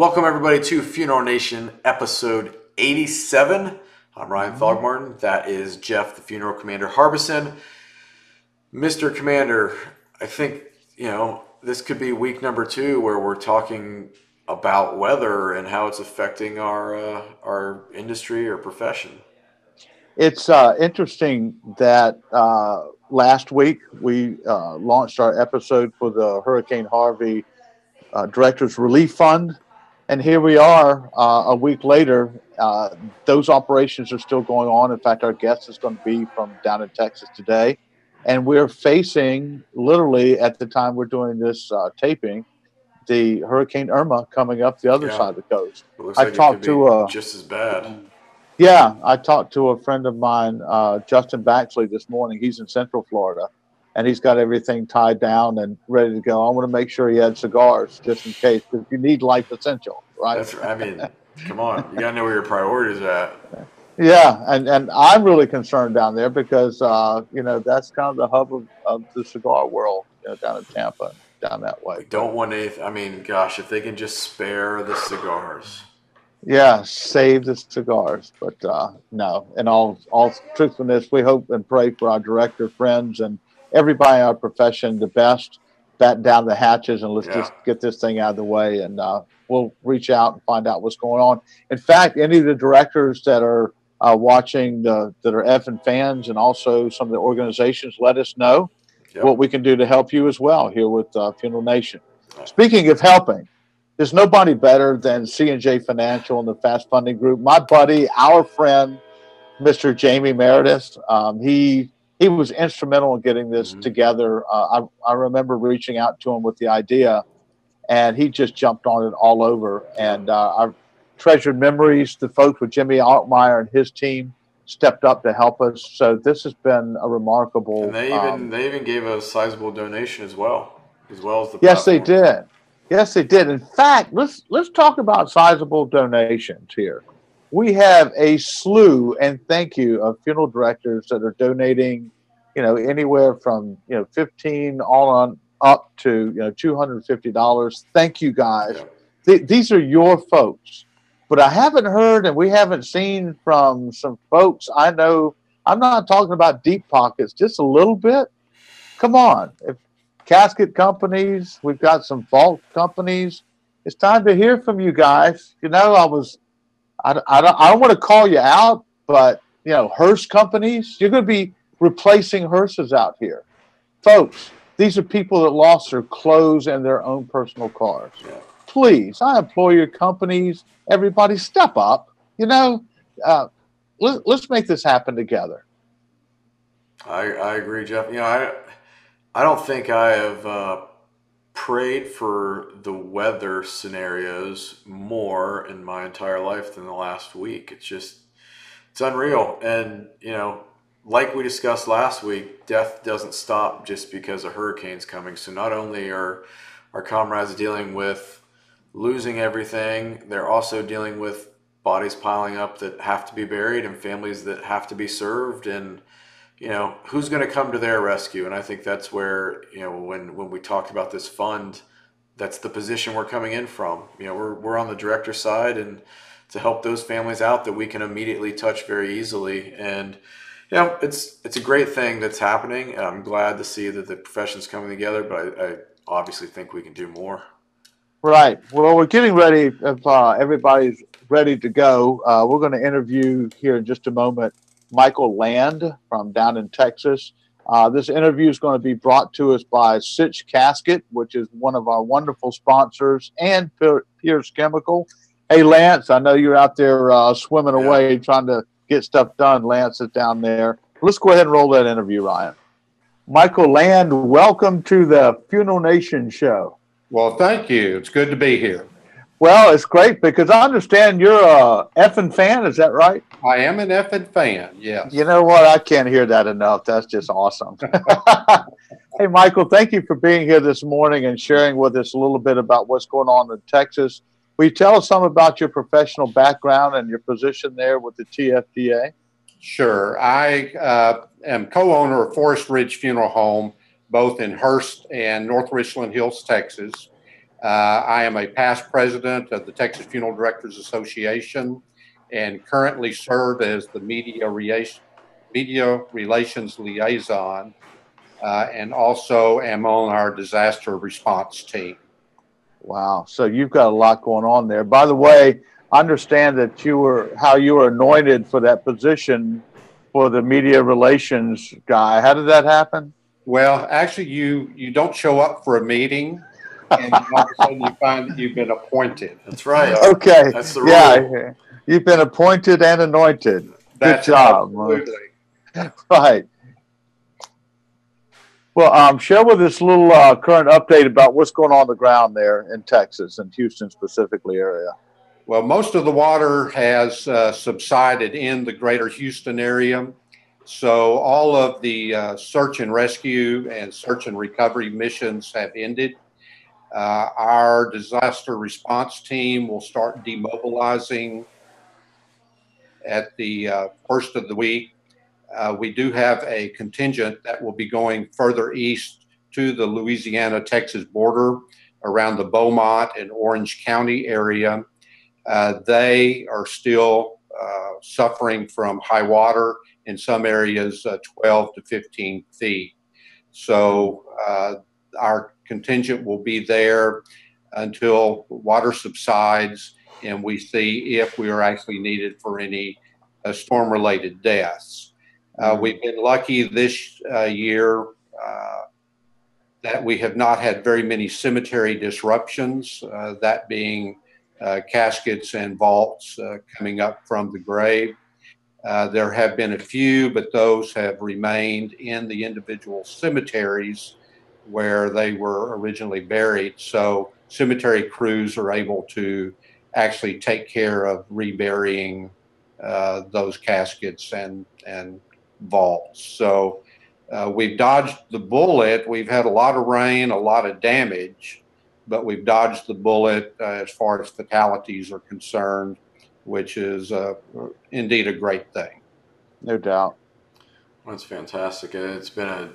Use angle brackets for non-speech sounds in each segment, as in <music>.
Welcome, everybody, to Funeral Nation episode 87. I'm Ryan Thogmartin. That is Jeff, the funeral commander Harbison. Mr. Commander, I think, you know, this could be week number two where we're talking about weather and how it's affecting our uh, our industry or profession. It's uh, interesting that uh, last week we uh, launched our episode for the Hurricane Harvey uh, Directors Relief Fund. And here we are uh, a week later. Uh, those operations are still going on. In fact, our guest is going to be from down in Texas today. And we're facing, literally, at the time we're doing this uh, taping, the Hurricane Irma coming up the other Yeah. side of the coast. I like talked to, uh, just as bad. Yeah, I talked to a friend of mine, uh, Justin Baxley, this morning. He's in Central Florida, and he's got everything tied down and ready to go. I want to make sure he had cigars just in case, because you need life essential, right? That's I mean, come on, you gotta know where your priorities are at. Yeah, and and I'm really concerned down there because uh, you know that's kind of the hub of, of the cigar world, you know, down in Tampa, down that way. Don't want anything. I mean, gosh, if they can just spare the cigars. Yeah, save the cigars, but uh, no. In all all truthfulness, we hope and pray for our director friends and everybody in our profession the best. Bat down the hatches and let's Yeah. just get this thing out of the way, and uh, we'll reach out and find out what's going on. In fact, any of the directors that are uh, watching the that are F and fans and also some of the organizations, let us know Yep. what we can do to help you as well here with uh, Funeral Nation. Speaking of helping, there's nobody better than C&J Financial and the Fast Funding Group. My buddy, our friend, Mr. Jamie Meredith, um, he he was instrumental in getting this Mhm. together. Uh, I, I remember reaching out to him with the idea, and he just jumped on it all over. And uh, I've treasured memories. The folks with Jimmy Altmeyer and his team stepped up to help us. So this has been a remarkable. And they even um, they even gave a sizable donation as well, as well as the Yes, they did. Yes, they did. In fact, let's let's talk about sizable donations here. We have a slew and thank you of funeral directors that are donating, you know, anywhere from you know fifteen all on up to you know two hundred fifty dollars. Thank you guys. Th- these are your folks, but I haven't heard and we haven't seen from some folks I know. I'm not talking about deep pockets, just a little bit. Come on, if casket companies. We've got some vault companies. It's time to hear from you guys. You know, I was, I, I don't, I don't want to call you out, but you know, hearse companies. You're going to be replacing hearses out here, folks. These are people that lost their clothes and their own personal cars. Please, I implore your companies, everybody, step up. You know, uh, let, let's make this happen together. I, I agree, Jeff. You know, I I don't think I have uh, prayed for the weather scenarios more in my entire life than the last week. It's just it's unreal, and you know, like we discussed last week, death doesn't stop just because a hurricane's coming. So not only are our comrades dealing with losing everything, they're also dealing with bodies piling up that have to be buried and families that have to be served and you know who's going to come to their rescue and i think that's where you know when when we talked about this fund that's the position we're coming in from you know we're, we're on the director side and to help those families out that we can immediately touch very easily and you know it's it's a great thing that's happening and i'm glad to see that the profession's coming together but i, I obviously think we can do more Right. Well, we're getting ready. If uh, everybody's ready to go, uh, we're going to interview here in just a moment Michael Land from down in Texas. Uh, this interview is going to be brought to us by Sitch Casket, which is one of our wonderful sponsors, and Pier- Pierce Chemical. Hey, Lance, I know you're out there uh, swimming Yeah. away trying to get stuff done. Lance is down there. Let's go ahead and roll that interview, Ryan. Michael Land, welcome to the Funeral Nation show. Well, thank you. It's good to be here. Well, it's great because I understand you're a effing fan. Is that right? I am an effing fan. Yes. You know what? I can't hear that enough. That's just awesome. <laughs> <laughs> hey, Michael, thank you for being here this morning and sharing with us a little bit about what's going on in Texas. Will you tell us some about your professional background and your position there with the TFDA? Sure. I uh, am co-owner of Forest Ridge Funeral Home, both in Hurst and North Richland Hills, Texas. Uh, I am a past president of the Texas Funeral Directors Association and currently serve as the media, media relations liaison uh, and also am on our disaster response team. Wow. So you've got a lot going on there. By the way, I understand that you were how you were anointed for that position for the media relations guy. How did that happen? Well, actually, you you don't show up for a meeting, and all of a sudden you find that you've been appointed. That's right. Okay. That's the rule. Yeah. You've been appointed and anointed. That's job. absolutely- <laughs> Right. Well, um, share with us a little uh, current update about what's going on, on the ground there in Texas and Houston specifically area. Well, most of the water has uh, subsided in the greater Houston area. So all of the uh, search and rescue and search and recovery missions have ended. Uh, our disaster response team will start demobilizing at the uh, first of the week. Uh, we do have a contingent that will be going further east to the Louisiana Texas border around the Beaumont and Orange County area. Uh, they are still uh, suffering from high water in some areas, uh, 12 to 15 feet. So our contingent will be there until water subsides and we see if we are actually needed for any uh, storm related deaths. Uh, we've been lucky this uh, year uh, that we have not had very many cemetery disruptions, uh, that being uh, caskets and vaults uh, coming up from the grave. Uh, there have been a few, but those have remained in the individual cemeteries where they were originally buried. So cemetery crews are able to actually take care of reburying uh, those caskets and and vaults. So uh, we've dodged the bullet. We've had a lot of rain, a lot of damage, but we've dodged the bullet uh, as far as fatalities are concerned, which is uh, indeed a great thing. No doubt. That's fantastic. It's been a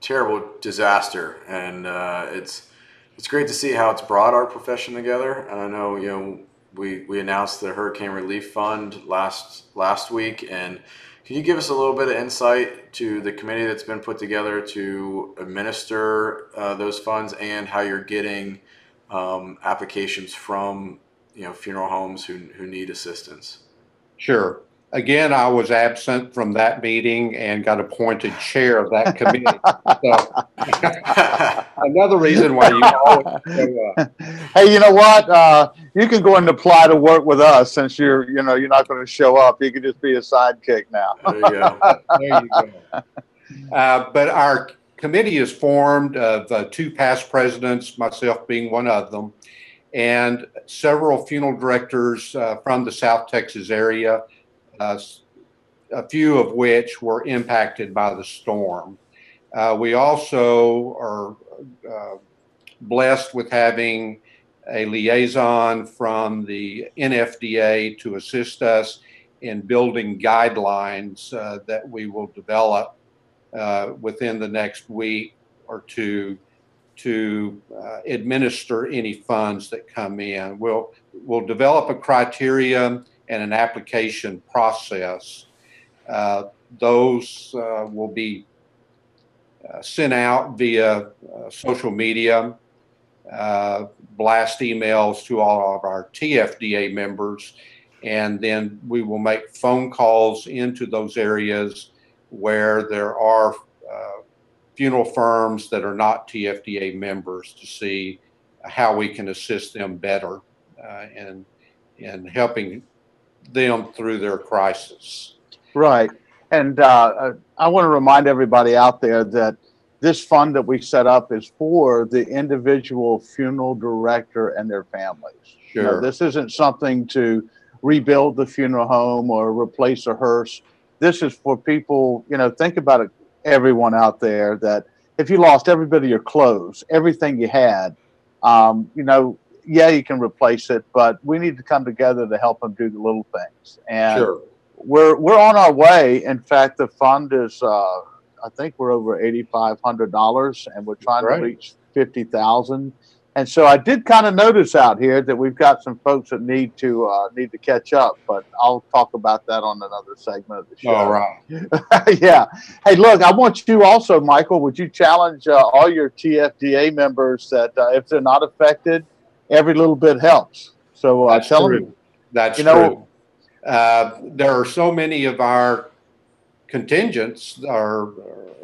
terrible disaster, and uh, it's it's great to see how it's brought our profession together. And I know you know we we announced the Hurricane Relief Fund last last week, and can you give us a little bit of insight to the committee that's been put together to administer uh, those funds and how you're getting um, applications from you know funeral homes who who need assistance? Sure. Again, I was absent from that meeting and got appointed chair of that committee. So <laughs> another reason why you always show up. hey, you know what? Uh, you can go and apply to work with us since you're, you know, you're not going to show up. You can just be a sidekick now. there you go. There you go. <laughs> Uh, but our committee is formed of uh, two past presidents, myself being one of them, and several funeral directors uh, from the South Texas area, uh, a few of which were impacted by the storm. Uh, we also are uh, blessed with having a liaison from the NFDA to assist us in building guidelines uh, that we will develop uh, within the next week or two to uh, administer any funds that come in. We'll we'll develop a criteria and an application process. Uh, those uh, will be uh, sent out via uh, social media, uh, blast emails to all of our TFDA members, and then we will make phone calls into those areas where there are uh, funeral firms that are not TFDA members to see how we can assist them better in in helping them through their crisis. Right. And uh, I want to remind everybody out there that this fund that we set up is for the individual funeral director and their families. You know, Sure. this isn't something to rebuild the funeral home or replace a hearse. This is for people, you know, think about it, everyone out there that if you lost every bit of your clothes, everything you had, um, you know, yeah, you can replace it, but we need to come together to help them do the little things. And Sure. we're we're on our way. In fact, the fund is uh, I think we're over eighty five hundred dollars, and we're trying Right. to reach fifty thousand. And so I did kind of notice out here that we've got some folks that need to uh, need to catch up, but I'll talk about that on another segment of the show. All right. <laughs> yeah. Hey, look, I want you also, Michael. Would you challenge uh, all your TFDA members that uh, if they're not affected, every little bit helps. So uh, That's tell true. them. That's You know- true. Uh, there are so many of our contingents, our,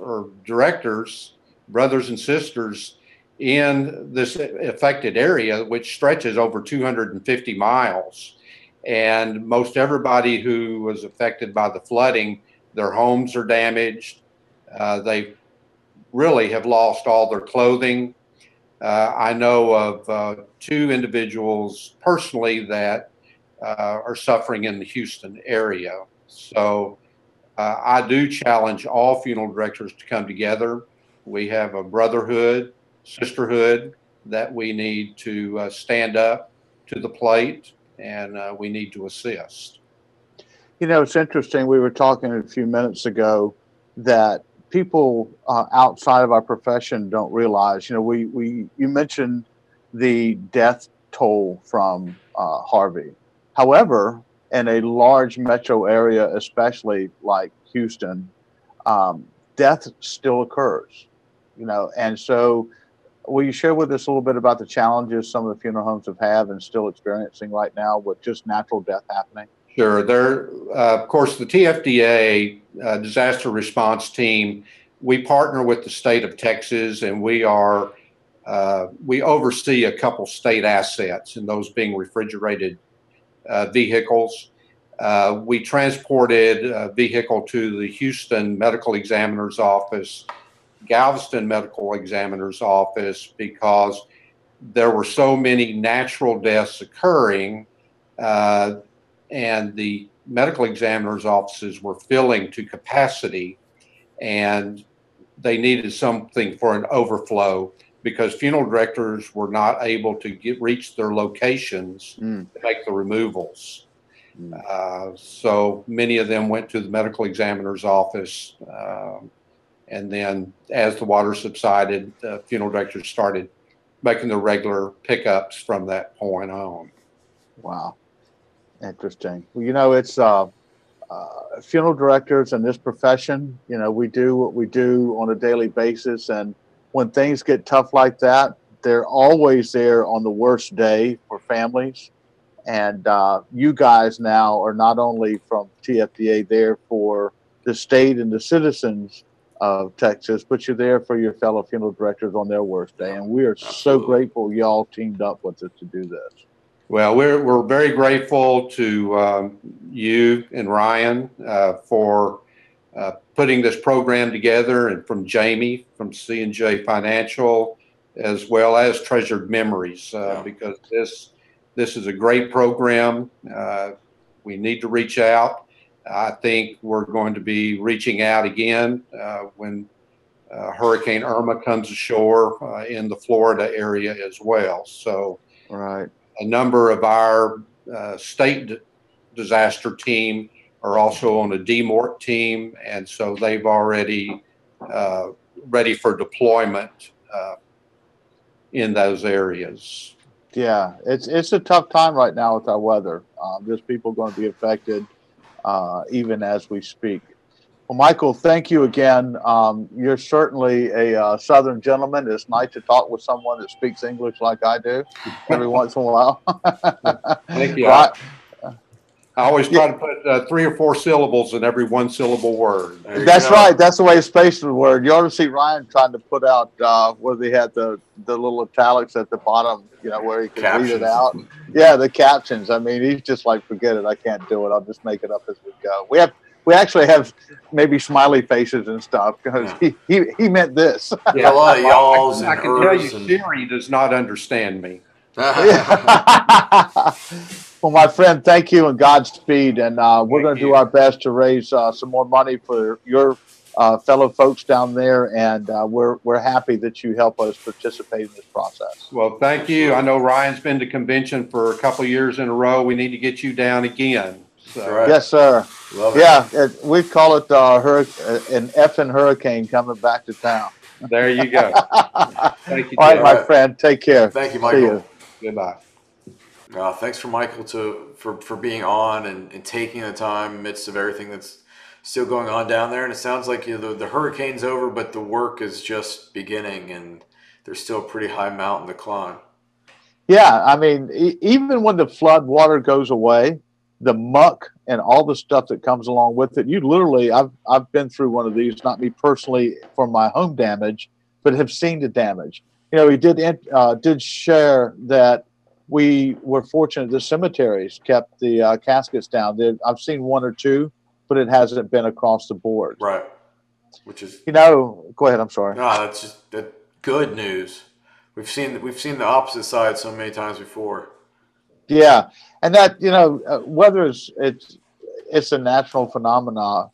our directors, brothers and sisters in this affected area, which stretches over 250 miles. And most everybody who was affected by the flooding, their homes are damaged. Uh, they really have lost all their clothing. Uh, I know of uh, two individuals personally that uh, are suffering in the Houston area. So I do challenge all funeral directors to come together. We have a brotherhood, sisterhood that we need to stand up to the plate and uh, we need to assist. You know, it's interesting. We were talking a few minutes ago that people uh, outside of our profession don't realize. You know, we we you mentioned the death toll from uh, Harvey. However, in a large metro area, especially like Houston, um, death still occurs. You know, and so will you share with us a little bit about the challenges some of the funeral homes have had and still experiencing right now with just natural death happening? Sure. There, uh, of course, the TFDA uh, disaster response team. We partner with the state of Texas, and we are uh, we oversee a couple state assets, and those being refrigerated uh, vehicles. Uh, we transported a vehicle to the Houston Medical Examiner's Office, Galveston Medical Examiner's Office, because there were so many natural deaths occurring. And the medical examiner's offices were filling to capacity and they needed something for an overflow because funeral directors were not able to get reach their locations Mm. to make the removals. Mm. Uh, so many of them went to the medical examiner's office. Um, and then as the water subsided, the funeral directors started making the regular pickups from that point on. Wow. Interesting. Well, you know, it's uh, uh, funeral directors in this profession, you know, we do what we do on a daily basis. And when things get tough like that, they're always there on the worst day for families. And uh, you guys now are not only from TFDA there for the state and the citizens of Texas, but you're there for your fellow funeral directors on their worst day. And we are so grateful y'all teamed up with us to do this. Well, we're, we're very grateful to um, you and Ryan uh, for uh, putting this program together and from Jamie from C&J Financial as well as Treasured Memories uh, Yeah. because this this is a great program. Uh, we need to reach out. I think we're going to be reaching out again uh, when uh, Hurricane Irma comes ashore uh, in the Florida area as well. So Right. A number of our uh, state disaster team are also on a DMORT team, and so they've already uh, ready for deployment uh, in those areas. Yeah, it's it's a tough time right now with our weather. Um, there's people going to be affected uh, even as we speak. Well, Michael, thank you again. Um, you're certainly a uh, Southern gentleman. It's nice to talk with someone that speaks English like I do every once in a while. <laughs> Thank you. Right. I always try to put uh, three or four syllables in every one syllable word. There you That's right. That's the way it's spaced the word. You ought to see Ryan trying to put out uh, where they had the, the little italics at the bottom, you know, where he could read it out. Yeah, the captions. I mean, he's just like, forget it. I can't do it. I'll just make it up as we go. We have, we actually have maybe smiley faces and stuff because he, he, he meant this. Yeah, a <laughs> lot of y'alls I and can tell you, ers and- Siri does not understand me. <laughs> well, my friend, thank you and Godspeed. And uh, we're going to do our best to raise uh, some more money for your uh, fellow folks down there. And uh, we're, we're happy that you help us participate in this process. Well, thank you. I know Ryan's been to convention for a couple years in a row. We need to get you down again. So, right. Yes, sir. Love. Yeah, it, we call it uh, hurric- uh, an effing hurricane coming back to town. There you go. <laughs> Thank you. All right, Jeff. my friend. Take care. Thank you, See Michael. you. Goodbye. Uh, thanks for Michael to for, for being on and, and taking the time amidst of everything that's still going on down there. And it sounds like you know, the, the hurricane's over, but the work is just beginning, and there's still a pretty high mountain to climb. Yeah, I mean, e- even when the flood water goes away, the muck and all the stuff that comes along with it, you literally, I've I've been through one of these, not me personally for my home damage, but have seen the damage. You know, he did uh, did share that we were fortunate the cemeteries kept the uh, caskets down. There, I've seen one or two, but it hasn't been across the board. Right. Which is You know, go ahead. I'm sorry. no, that's just that good news. We've seen we've seen the opposite side so many times before. Yeah, and that you know uh, whether it's it's it's a natural phenomena,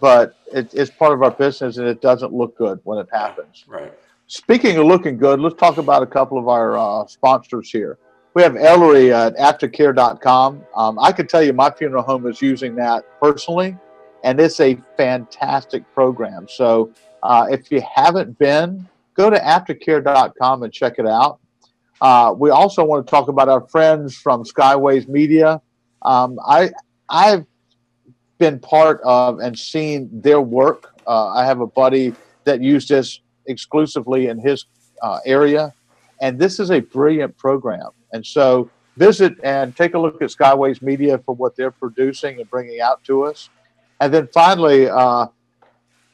but it, it's part of our business, and it doesn't look good when it happens. Right. Speaking of looking good, let's talk about a couple of our uh, sponsors here. We have Ellery at aftercare.com. Um, I can tell you my funeral home is using that personally, and it's a fantastic program. So uh, if you haven't been, go to aftercare.com and check it out. Uh, we also want to talk about our friends from Skyways Media. Um, I I've been part of and seen their work. Uh, I have a buddy that used this exclusively in his uh, area, and this is a brilliant program. And so visit and take a look at Skyways Media for what they're producing and bringing out to us. And then finally, uh,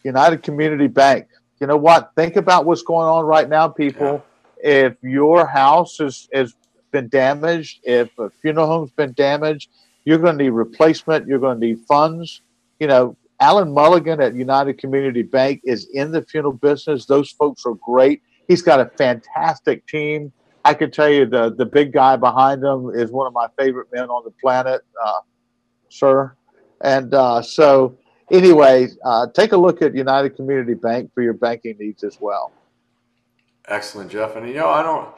United Community Bank. You know what? Think about what's going on right now, people if your house has, has been damaged, if a funeral home's been damaged, you're going to need replacement, you're going to need funds. You know, Alan Mulligan at United Community Bank is in the funeral business. Those folks are great. He's got a fantastic team. I can tell you the, the big guy behind him is one of my favorite men on the planet, uh, sir. And uh, so, anyway, uh, take a look at United Community Bank for your banking needs as well. Excellent, Jeff. And you know, I don't.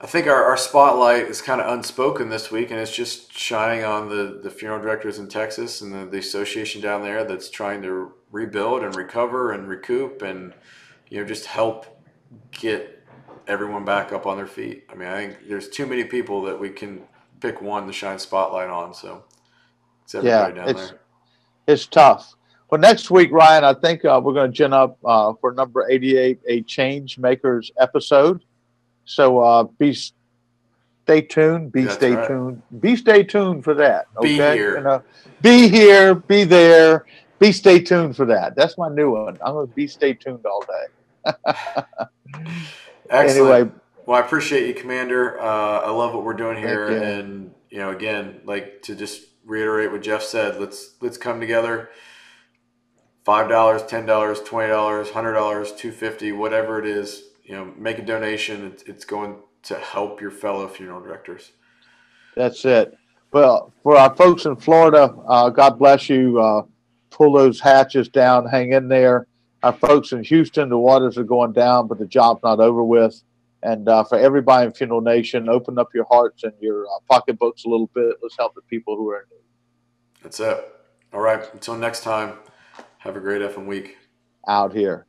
I think our, our spotlight is kind of unspoken this week, and it's just shining on the, the funeral directors in Texas and the, the association down there that's trying to rebuild and recover and recoup and you know just help get everyone back up on their feet. I mean, I think there's too many people that we can pick one to shine spotlight on. So it's everybody down it's- there. it's tough. Well, next week, Ryan, I think uh, we're going to gin up uh, for number 88, a Change Makers episode. So uh, be stay tuned. Be That's stay right. tuned. Be stay tuned for that. Be here. You know, be here. Be there. Be stay tuned for that. That's my new one. I'm going to be stay tuned all day. <laughs> Excellent. Anyway, Well, I appreciate you, Commander. Uh, I love what we're doing here, you. and you know, again, like to just reiterate what Jeff said. Let's let's come together. Five dollars, ten dollars, twenty dollars, hundred dollars, two fifty, whatever it is. You know, make a donation. It's, it's going to help your fellow funeral directors. That's it. Well, for our folks in Florida, uh, God bless you. Uh, pull those hatches down, hang in there. Our folks in Houston, the waters are going down, but the job's not over with. And uh, for everybody in Funeral Nation, open up your hearts and your uh, pocketbooks a little bit. Let's help the people who are in need. That's it. All right. Until next time. Have a great effing week. out here.